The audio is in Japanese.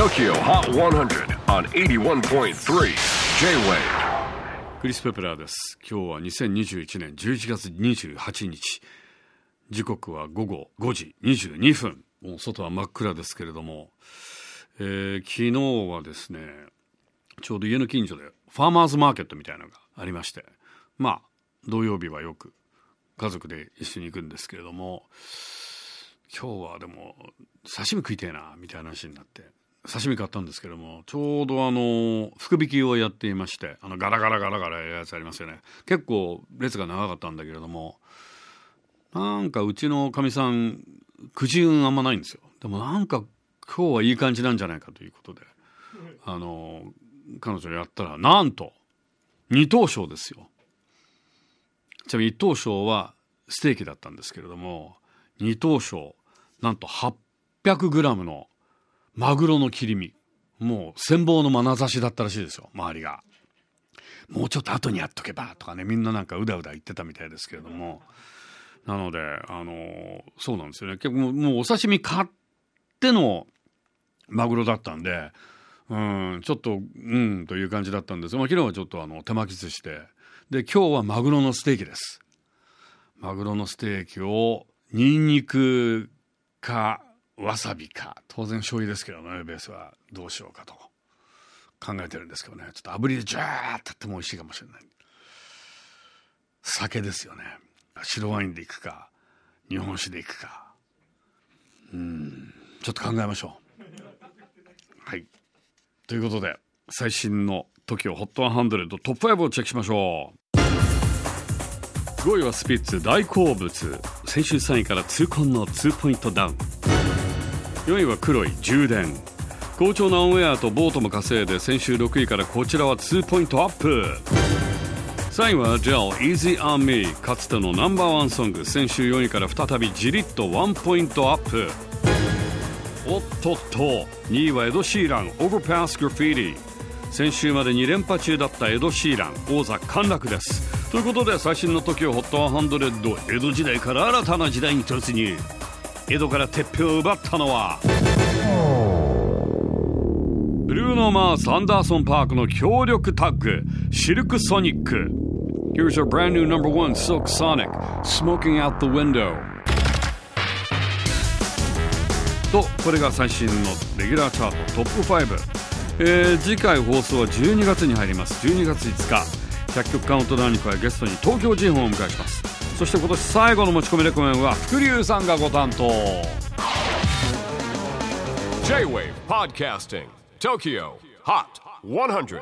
TOKYO HOT 100 on 81.3 J-WAVE クリス・ペプラーです。今日は2021年11月28日。時刻は午後5時22分。もう外は真っ暗ですけれども、えー昨日はですねちょうど家の近所でファーマーズマーケットみたいなのがありまして。まあ土曜日はよく家族で一緒に行くんですけれども。今日はでも刺身食いてえなみたいな話になって。刺身買ったんですけどもちょうどあの福引きをやっていましてあのガラガラガラガラやるやつありますよね。結構列が長かったんだけれどもなんかうちのかみさんくじ運あんまないんですよ。でもなんか今日はいい感じなんじゃないかということであの彼女やったらなんと二等賞ですよ。ちなみに一等賞はステーキだったんですけれども二等賞なんと 800g のマグロの切り身。もう羨望の眼差しだったらしいですよ周りが。もうちょっと後にやっとけばとかねみんななんかうだうだ言ってたみたいですけれども。なのであのそうなんですよね。結構もうお刺身買ってのマグロだったんでうんちょっとうんという感じだったんです。が、まあ、昨日はちょっとあの手巻き寿司で。で今日はマグロのステーキです。マグロのステーキをニンニクかわさびか。当然醤油ですけどねベースはどうしようかと。考えてるんですけどね。ちょっと炙りでジャーッとっても美味しいかもしれない。酒ですよね。白ワインでいくか日本酒でいくか。うん。ちょっと考えましょう。はい。ということで最新の TOKIOHOT100 トップ5をチェックしましょう。5位はスピッツ大好物。先週3位から痛恨の2ポイントダウン。4位は黒い充電。好調なオンエアとボートも稼いで先週6位からこちらは2ポイントアップ。3位は JEL Easy on Me かつてのナンバーワンソング先週4位から再びじりっと1ポイントアップ。おっとっと2位はエド・シーラン Overpass Graffiti 先週まで2連覇中だったエド・シーラン王座陥落です。ということで最新の時を HOT100 江戸時代から新たな時代に突入。江戸から鉄平を奪ったのはブルーノ・マース・アンダーソン・パークの強力タッグシルク・ソニック。Here's our brand new number one Silk Sonic Smoking Out the Window. とこれが最新のレギュラーチャートトップ5、えー次回放送は12月に入ります。12月5日。100曲カウントダウンに加えゲストに東京ジンをお迎えします。そして今年最後の持ち込みレコメンは福龍さんがご担当。J-WAVE PODCASTING TOKYO HOT 100